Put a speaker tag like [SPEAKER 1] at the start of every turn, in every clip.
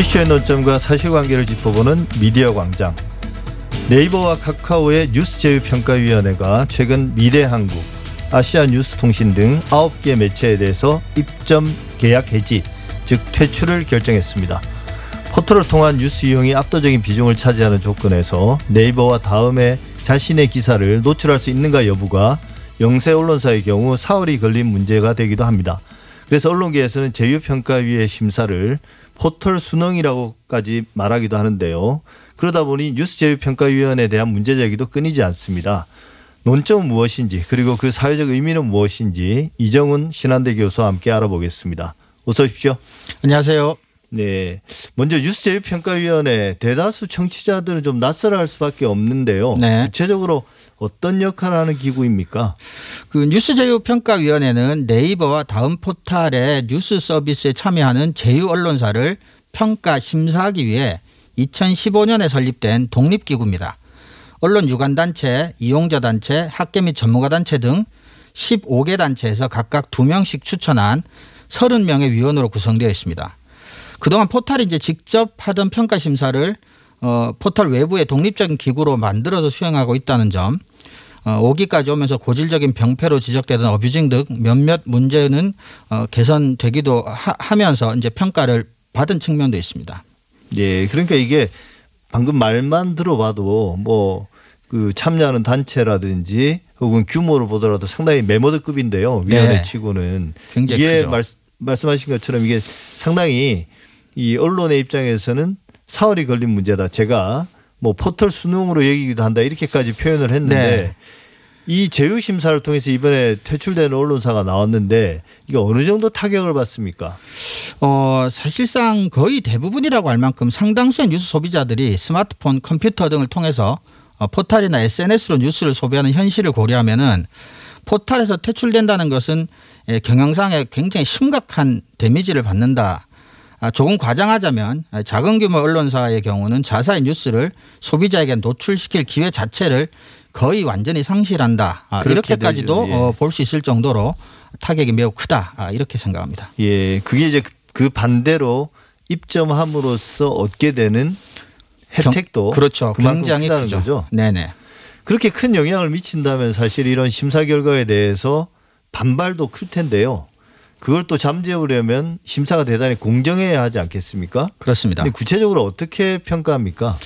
[SPEAKER 1] 이슈의 논점과 사실관계를 짚어보는 미디어 광장. 네이버와 카카오의 뉴스 제휴 평가위원회가 최근 미래한국, 아시아 뉴스 통신 등 9개 매체에 대해서 입점 계약 해지, 즉 퇴출을 결정했습니다. 포털을 통한 뉴스 이용이 압도적인 비중을 차지하는 조건에서 네이버와 다음에 자신의 기사를 노출할 수 있는가 여부가 영세 언론사의 경우 사흘이 걸린 문제가 되기도 합니다. 그래서 언론계에서는 제휴평가위의 심사를 포털 순응이라고까지 말하기도 하는데요. 그러다 보니 뉴스 제휴평가위원회에 대한 문제 제기도 끊이지 않습니다. 논점은 무엇인지 그리고 그 사회적 의미는 무엇인지 이정훈 신한대 교수와 함께 알아보겠습니다. 어서 오십시오.
[SPEAKER 2] 안녕하세요.
[SPEAKER 1] 네. 먼저 뉴스 제휴평가위원회 대다수 청취자들은 좀 낯설어 할 수밖에 없는데요. 네. 구체적으로 어떤 역할을 하는 기구입니까?
[SPEAKER 2] 그 뉴스 제휴평가위원회는 네이버와 다음 포탈의 뉴스 서비스에 참여하는 제휴 언론사를 평가 심사하기 위해 2015년에 설립된 독립기구입니다. 언론 유관단체, 이용자단체, 학계 및 전문가단체 등 15개 단체에서 각각 2명씩 추천한 30명의 위원으로 구성되어 있습니다. 그동안 포탈이 이제 직접 하던 평가 심사를 어, 포털 외부의 독립적인 기구로 만들어서 수행하고 있다는 점, 어, 5기까지 오면서 고질적인 병폐로 지적되던 어뷰징 등 몇몇 문제는 어, 개선되기도 하, 면서 이제 평가를 받은 측면도 있습니다.
[SPEAKER 1] 예, 그러니까 이게 방금 말만 들어봐도 뭐 그 참여하는 단체라든지 혹은 규모를 보더라도 상당히 메모드급인데요. 위원회 네. 치고는 이게 말, 말씀하신 것처럼 이게 상당히 이 언론의 입장에서는 사흘이 걸린 문제다. 제가 뭐 포털 수능으로 얘기기도 한다 이렇게까지 표현을 했는데 네. 이 제휴 심사를 통해서 이번에 퇴출되는 언론사가 나왔는데 이게 어느 정도 타격을 받습니까?
[SPEAKER 2] 어 사실상 거의 대부분이라고 할 만큼 상당수의 뉴스 소비자들이 스마트폰, 컴퓨터 등을 통해서 어, 포털이나 SNS로 뉴스를 소비하는 현실을 고려하면은 포털에서 퇴출된다는 것은 예, 경영상에 굉장히 심각한 데미지를 받는다. 아, 조금 과장하자면 작은 규모 언론사의 경우는 자사의 뉴스를 소비자에게 노출시킬 기회 자체를 거의 완전히 상실한다. 아, 이렇게까지도 예. 어, 볼수 있을 정도로 타격이 매우 크다. 아, 이렇게 생각합니다.
[SPEAKER 1] 예, 그게 이제 그 반대로 입점함으로써 얻게 되는 혜택도
[SPEAKER 2] 그렇죠. 굉장히 크다는 크죠. 거죠. 네네.
[SPEAKER 1] 그렇게 큰 영향을 미친다면 사실 이런 심사 결과에 대해서 반발도 클 텐데요. 그걸 또 잠재우려면 심사가 대단히 공정해야 하지 않겠습니까?
[SPEAKER 2] 그렇습니다.
[SPEAKER 1] 근데 구체적으로 어떻게 평가합니까?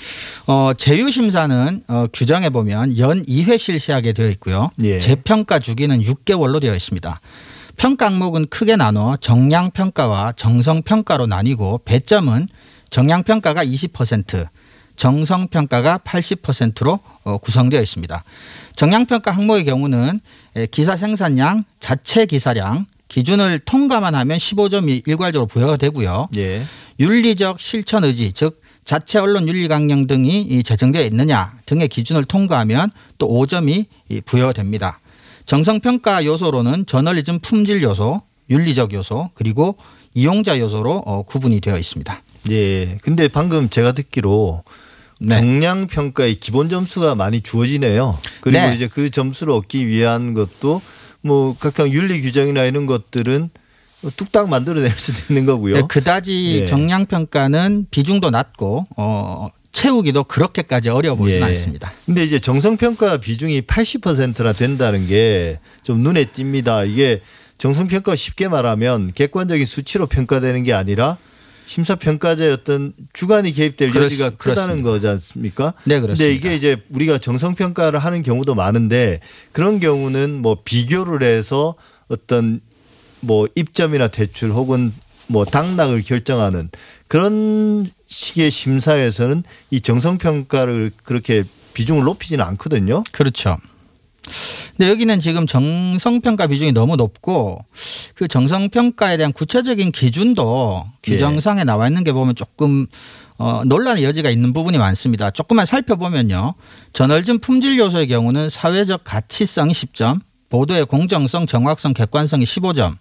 [SPEAKER 2] 어, 제휴 심사는 어, 규정에 보면 연 2회 실시하게 되어 있고요. 예. 재평가 주기는 6개월로 되어 있습니다. 평가 항목은 크게 나눠 정량 평가와 정성 평가로 나뉘고 배점은 정량 평가가 20%, 정성 평가가 80%로 어, 구성되어 있습니다. 정량 평가 항목의 경우는 기사 생산량, 자체 기사량, 기준을 통과만 하면 15점이 일괄적으로 부여가 되고요. 예. 윤리적 실천 의지 즉 자체 언론 윤리 강령 등이 제정되어 있느냐 등의 기준을 통과하면 또 5점이 부여됩니다. 정성 평가 요소로는 저널리즘 품질 요소, 윤리적 요소 그리고 이용자 요소로 어, 구분이 되어 있습니다.
[SPEAKER 1] 예. 근데 방금 제가 듣기로 네. 정량 평가의 기본 점수가 많이 주어지네요. 그리고 네. 이제 그 점수를 얻기 위한 것도 뭐 각각 윤리 규정이나 이런 것들은 뚝딱 만들어낼 수도 있는 거고요. 네,
[SPEAKER 2] 그다지 예. 정량 평가는 비중도 낮고 어 채우기도 그렇게까지 어려워 보이진 예. 않습니다.
[SPEAKER 1] 근데 이제 정성 평가 비중이 80%나 된다는 게 좀 눈에 띕니다. 이게 정성 평가 쉽게 말하면 객관적인 수치로 평가되는 게 아니라 심사평가자의 어떤 주관이 개입될 그렇, 여지가 크다는 그렇습니다. 거지 않습니까?
[SPEAKER 2] 네, 그렇습니다. 근데
[SPEAKER 1] 이게 이제 우리가 정성평가를 하는 경우도 많은데 그런 경우는 뭐 비교를 해서 어떤 뭐 입점이나 대출 혹은 뭐 당락을 결정하는 그런 식의 심사에서는 이 정성평가를 그렇게 비중을 높이지는 않거든요.
[SPEAKER 2] 그렇죠. 근데 여기는 지금 정성평가 비중이 너무 높고 그 정성평가에 대한 구체적인 기준도 규정상에 예. 나와 있는 게 보면 조금 어, 논란의 여지가 있는 부분이 많습니다. 조금만 살펴보면요. 저널즘 품질 요소의 경우는 사회적 가치성이 10점, 보도의 공정성, 정확성, 객관성이 15점,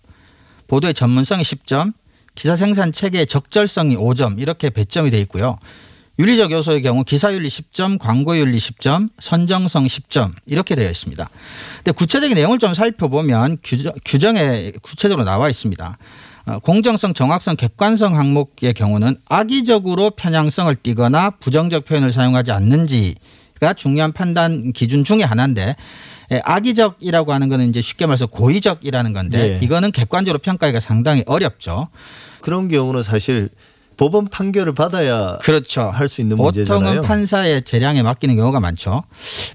[SPEAKER 2] 보도의 전문성이 10점, 기사 생산 체계의 적절성이 5점 이렇게 배점이 돼 있고요. 윤리적 요소의 경우 기사윤리 10점, 광고윤리 10점, 선정성 10점 이렇게 되어 있습니다. 근데 구체적인 내용을 좀 살펴보면 규정, 규정에 구체적으로 나와 있습니다. 어, 공정성, 정확성, 객관성 항목의 경우는 악의적으로 편향성을 띠거나 부정적 표현을 사용하지 않는지가 중요한 판단 기준 중의 하나인데 예, 악의적이라고 하는 거는 이제 쉽게 말해서 고의적이라는 건데 네. 이거는 객관적으로 평가하기가 상당히 어렵죠.
[SPEAKER 1] 그런 경우는 사실 법원 판결을 받아야 그렇죠. 할 수 있는 문제잖아요.
[SPEAKER 2] 보통은 판사의 재량에 맡기는 경우가 많죠.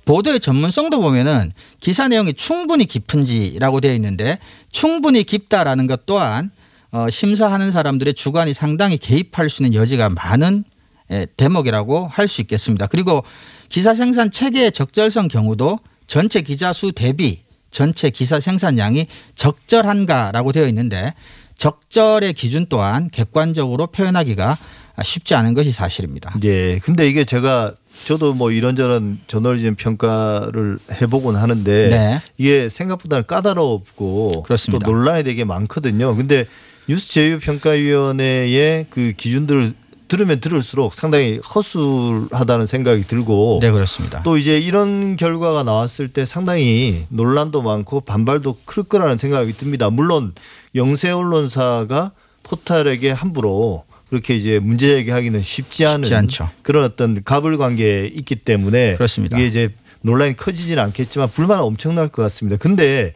[SPEAKER 2] 보도의 전문성도 보면은 기사 내용이 충분히 깊은지라고 되어 있는데 충분히 깊다라는 것 또한 어, 심사하는 사람들의 주관이 상당히 개입할 수 있는 여지가 많은 예, 대목이라고 할 수 있겠습니다. 그리고 기사 생산 체계의 적절성 경우도 전체 기자 수 대비 전체 기사 생산량이 적절한가라고 되어 있는데 적절의 기준 또한 객관적으로 표현하기가 쉽지 않은 것이 사실입니다.
[SPEAKER 1] 예. 근데 이게 제가 저도 뭐 이런저런 저널리즘 평가를 해보곤 하는데 네. 이게 생각보다 까다롭고 그렇습니다. 또 논란이 되게 많거든요. 근데 뉴스 제휴 평가위원회의 그 기준들을 들으면 들을수록 상당히 허술하다는 생각이 들고
[SPEAKER 2] 네 그렇습니다.
[SPEAKER 1] 또 이제 이런 결과가 나왔을 때 상당히 논란도 많고 반발도 클 거라는 생각이 듭니다. 물론 영세 언론사가 포탈에게 함부로 그렇게 이제 문제 제기하기는 쉽지 않은 쉽지 그런 어떤 갑을 관계에 있기 때문에
[SPEAKER 2] 그렇습니다.
[SPEAKER 1] 이게 이제 논란이 커지지는 않겠지만 불만은 엄청날 것 같습니다. 근데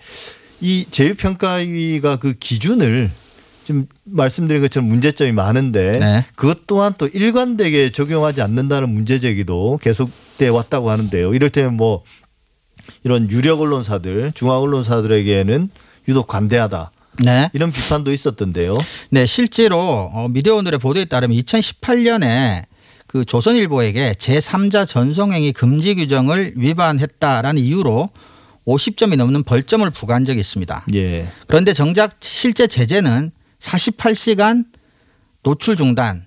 [SPEAKER 1] 이 제휴평가위가 그 기준을 지금 말씀드린 것처럼 문제점이 많은데 네. 그것 또한 또 일관되게 적용하지 않는다는 문제 제기도 계속돼 왔다고 하는데요. 이럴때면 뭐 이런 유력 언론사들, 중앙 언론사들에게는 유독 관대하다. 네. 이런 비판도 있었던데요.
[SPEAKER 2] 네, 실제로 어, 미디어 오늘의 보도에 따르면 2018년에 그 조선일보에게 제3자 전송행위 금지 규정을 위반했다라는 이유로 50점이 넘는 벌점을 부과한 적이 있습니다. 예. 그런데 정작 실제 제재는 48시간 노출 중단에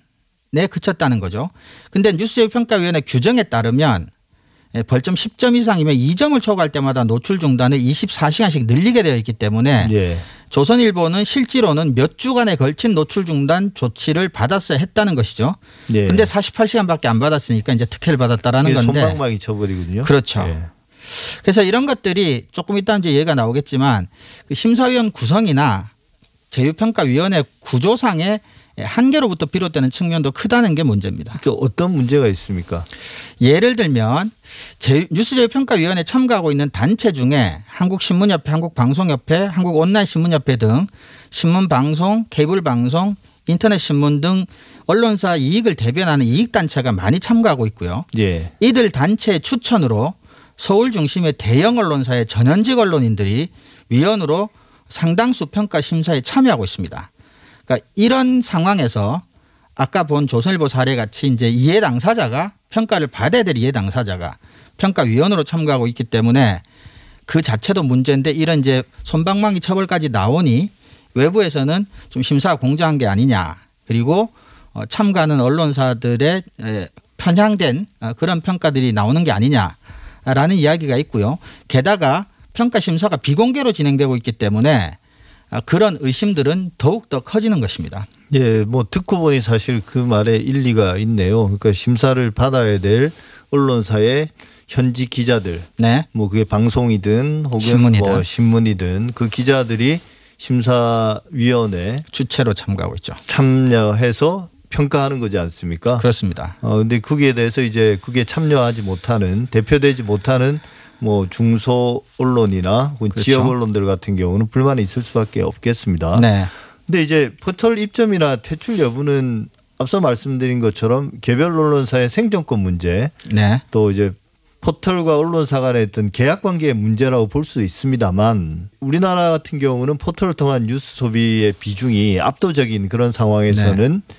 [SPEAKER 2] 그쳤다는 거죠. 근데 뉴스제휴평가위원회 규정에 따르면 예, 벌점 10점 이상이면 2점을 초과할 때마다 노출 중단을 24시간씩 늘리게 되어 있기 때문에 예. 조선일보는 실제로는 몇 주간에 걸친 노출 중단 조치를 받았어야 했다는 것이죠. 예. 근데 48시간밖에 안 받았으니까 이제 특혜를 받았다라는 건데.
[SPEAKER 1] 손방망이 쳐버리거든요.
[SPEAKER 2] 그렇죠. 예. 그래서 이런 것들이 조금 이따 이제 얘기가 나오겠지만 그 심사위원 구성이나 제휴평가위원회 구조상의 한계로부터 비롯되는 측면도 크다는 게 문제입니다.
[SPEAKER 1] 그 어떤 문제가 있습니까?
[SPEAKER 2] 예를 들면 뉴스제휴평가위원회 참가하고 있는 단체 중에 한국신문협회, 한국방송협회, 한국온라인신문협회 등 신문방송, 케이블방송, 인터넷신문 등 언론사 이익을 대변하는 이익단체가 많이 참가하고 있고요. 예. 이들 단체 추천으로 서울 중심의 대형 언론사의 전현직 언론인들이 위원으로 상당수 평가 심사에 참여하고 있습니다. 그러니까 이런 상황에서 아까 본 조선일보 사례 같이 이제 이해 당사자가 평가를 받아야 될 이해 당사자가 평가위원으로 참가하고 있기 때문에 그 자체도 문제인데 이런 이제 손방망이 처벌까지 나오니 외부에서는 좀 심사가 공정한 게 아니냐 그리고 어, 참가하는 언론사들의 편향된 어, 그런 평가들이 나오는 게 아니냐라는 이야기가 있고요. 게다가 평가 심사가 비공개로 진행되고 있기 때문에 아, 그런 의심들은 더욱 더 커지는 것입니다.
[SPEAKER 1] 예, 뭐 듣고 보니 사실 그 말에 일리가 있네요. 그러니까 심사를 받아야 될 언론사의 현지 기자들, 네. 뭐 그게 방송이든 혹은 신문이든. 뭐 신문이든 그 기자들이 심사위원회
[SPEAKER 2] 주체로 참가하고 있죠.
[SPEAKER 1] 참여해서 평가하는 거지 않습니까?
[SPEAKER 2] 그렇습니다.
[SPEAKER 1] 어 근데 거기에 대해서 이제 그게 참여하지 못하는 대표되지 못하는 뭐 중소 언론이나 그렇죠. 지역 언론들 같은 경우는 불만이 있을 수밖에 없겠습니다. 네. 근데 이제 포털 입점이나 퇴출 여부는 앞서 말씀드린 것처럼 개별 언론사의 생존권 문제, 네. 또 이제 포털과 언론사 간의 어떤 계약 관계의 문제라고 볼 수 있습니다만 우리나라 같은 경우는 포털을 통한 뉴스 소비의 비중이 압도적인 그런 상황에서는 네.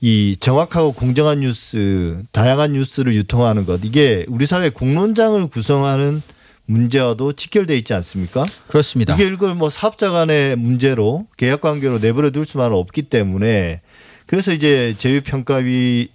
[SPEAKER 1] 이 정확하고 공정한 뉴스, 다양한 뉴스를 유통하는 것 이게 우리 사회 공론장을 구성하는 문제와도 직결돼 있지 않습니까?
[SPEAKER 2] 그렇습니다.
[SPEAKER 1] 이게 이걸 뭐 사업자 간의 문제로 계약 관계로 내버려 둘 수만 없기 때문에 그래서 이제 제휴 평가위가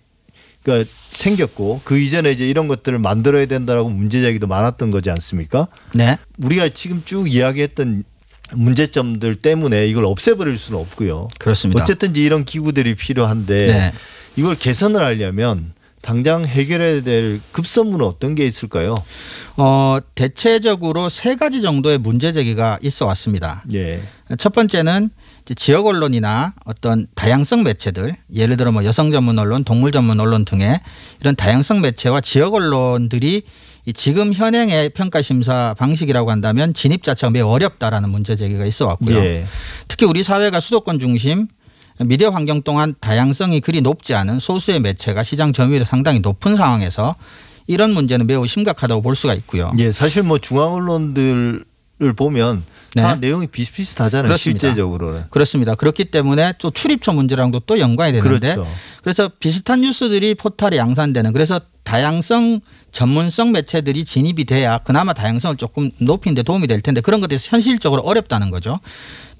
[SPEAKER 1] 생겼고 그 이전에 이제 이런 것들을 만들어야 된다라고 문제 제기도 많았던 거지 않습니까? 네. 우리가 지금 쭉 이야기했던 문제점들 때문에 이걸 없애버릴 수는 없고요.
[SPEAKER 2] 그렇습니다.
[SPEAKER 1] 어쨌든지 이런 기구들이 필요한데 네. 이걸 개선을 하려면 당장 해결해야 될 급선무는 어떤 게 있을까요?
[SPEAKER 2] 어, 대체적으로 세 가지 정도의 문제 제기가 있어 왔습니다.
[SPEAKER 1] 예.
[SPEAKER 2] 첫 번째는 지역 언론이나 어떤 다양성 매체들, 예를 들어 뭐 여성 전문 언론, 동물 전문 언론 등의 이런 다양성 매체와 지역 언론들이 지금 현행의 평가 심사 방식이라고 한다면 진입 자체가 매우 어렵다라는 문제 제기가 있어 왔고요. 예. 특히 우리 사회가 수도권 중심 미디어 환경 동안 다양성이 그리 높지 않은 소수의 매체가 시장 점유율이 상당히 높은 상황에서 이런 문제는 매우 심각하다고 볼 수가 있고요.
[SPEAKER 1] 예, 사실 뭐 중앙 언론들을 보면 네. 다 내용이 비슷비슷하잖아요. 그렇습니다. 실제적으로는.
[SPEAKER 2] 그렇습니다. 그렇기 때문에 또 출입처 문제랑도 또 연관이 되는데 그렇죠. 그래서 비슷한 뉴스들이 포털에 양산되는 그래서 다양성 전문성 매체들이 진입이 돼야 그나마 다양성을 조금 높이는데 도움이 될 텐데 그런 것들이 현실적으로 어렵다는 거죠.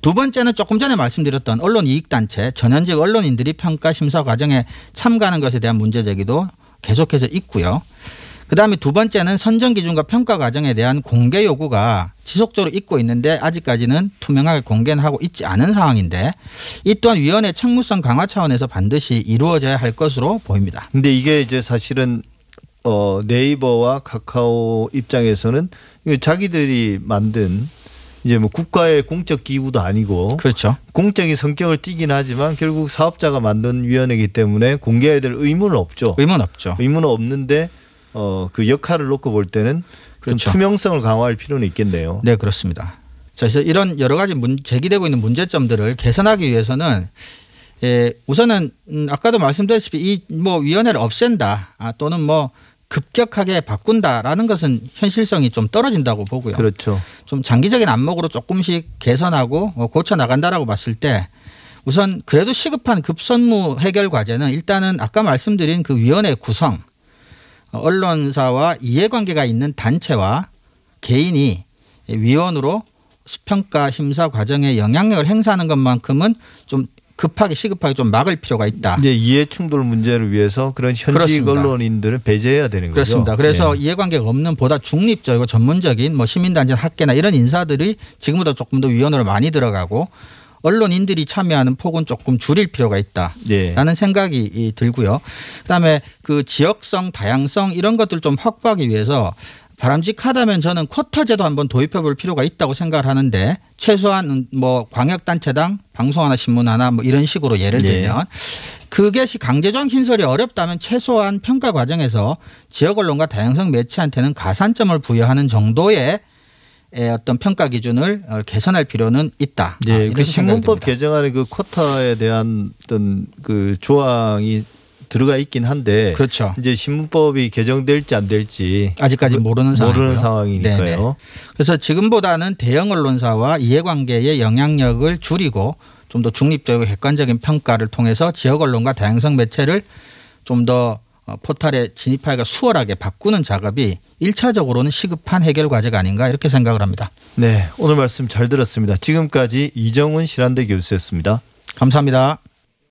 [SPEAKER 2] 두 번째는 조금 전에 말씀드렸던 언론 이익단체 전현직 언론인들이 평가 심사 과정에 참가하는 것에 대한 문제 제기도 계속해서 있고요. 그다음에 두 번째는 선정 기준과 평가 과정에 대한 공개 요구가 지속적으로 있고 있는데 아직까지는 투명하게 공개는 하고 있지 않은 상황인데 이 또한 위원회 책무성 강화 차원에서 반드시 이루어져야 할 것으로 보입니다.
[SPEAKER 1] 근데 이게 이제 사실은 어 네이버와 카카오 입장에서는 자기들이 만든 이제 뭐 국가의 공적 기구도 아니고
[SPEAKER 2] 그렇죠.
[SPEAKER 1] 공적인 성격을 띠긴 하지만 결국 사업자가 만든 위원회이기 때문에 공개해야 될 의무는 없죠.
[SPEAKER 2] 의무는 없죠.
[SPEAKER 1] 의무는 없는데 어, 그 역할을 놓고 볼 때는 그렇죠. 투명성을 강화할 필요는 있겠네요.
[SPEAKER 2] 네, 그렇습니다. 자, 그래서 이런 여러 가지 문, 제기되고 있는 문제점들을 개선하기 위해서는 예, 우선은 음, 아까도 말씀드렸다시피 이 뭐 위원회를 없앤다 아, 또는 뭐 급격하게 바꾼다라는 것은 현실성이 좀 떨어진다고 보고요.
[SPEAKER 1] 그렇죠.
[SPEAKER 2] 좀 장기적인 안목으로 조금씩 개선하고 어, 고쳐 나간다라고 봤을 때 우선 그래도 시급한 급선무 해결 과제는 일단은 아까 말씀드린 그 위원회 구성 언론사와 이해관계가 있는 단체와 개인이 위원으로 평가 심사 과정에 영향력을 행사하는 것만큼은 좀 급하게 시급하게 좀 막을 필요가 있다.
[SPEAKER 1] 이제 이해 충돌 문제를 위해서 그런 현직 그렇습니다. 언론인들을 배제해야 되는
[SPEAKER 2] 그렇습니다.
[SPEAKER 1] 거죠.
[SPEAKER 2] 그래서 네. 이해관계가 없는 보다 중립적이고 전문적인 뭐 시민단체 학계나 이런 인사들이 지금보다 조금 더 위원으로 많이 들어가고 언론인들이 참여하는 폭은 조금 줄일 필요가 있다라는 네. 생각이 들고요. 그다음에 그 지역성, 다양성 이런 것들 좀 확보하기 위해서 바람직하다면 저는 쿼터 제도 한번 도입해 볼 필요가 있다고 생각을 하는데 최소한 뭐 광역단체당 방송 하나 신문 하나 뭐 이런 식으로 예를 네. 들면 네. 그것이 강제조항 신설이 어렵다면 최소한 평가 과정에서 지역 언론과 다양성 매체한테는 가산점을 부여하는 정도의 어떤 평가 기준을 어, 개선할 필요는 있다.
[SPEAKER 1] 네, 아, 그 신문법 개정안의 그 쿼터에 대한 어떤 그 조항이 들어가 있긴 한데
[SPEAKER 2] 그렇죠.
[SPEAKER 1] 이제 신문법이 개정될지 안 될지
[SPEAKER 2] 아직까지 모르는 상황
[SPEAKER 1] 모르는 상황이니까요. 네네.
[SPEAKER 2] 그래서 지금보다는 대형 언론사와 이해관계의 영향력을 줄이고 좀 더 중립적이고 객관적인 평가를 통해서 지역 언론과 다양성 매체를 좀더 어, 포탈에 진입하기가 수월하게 바꾸는 작업이 1차적으로는 시급한 해결 과제가 아닌가 이렇게 생각을 합니다.
[SPEAKER 1] 네, 오늘 말씀 잘 들었습니다. 지금까지 이정훈 실한대 교수였습니다.
[SPEAKER 2] 감사합니다.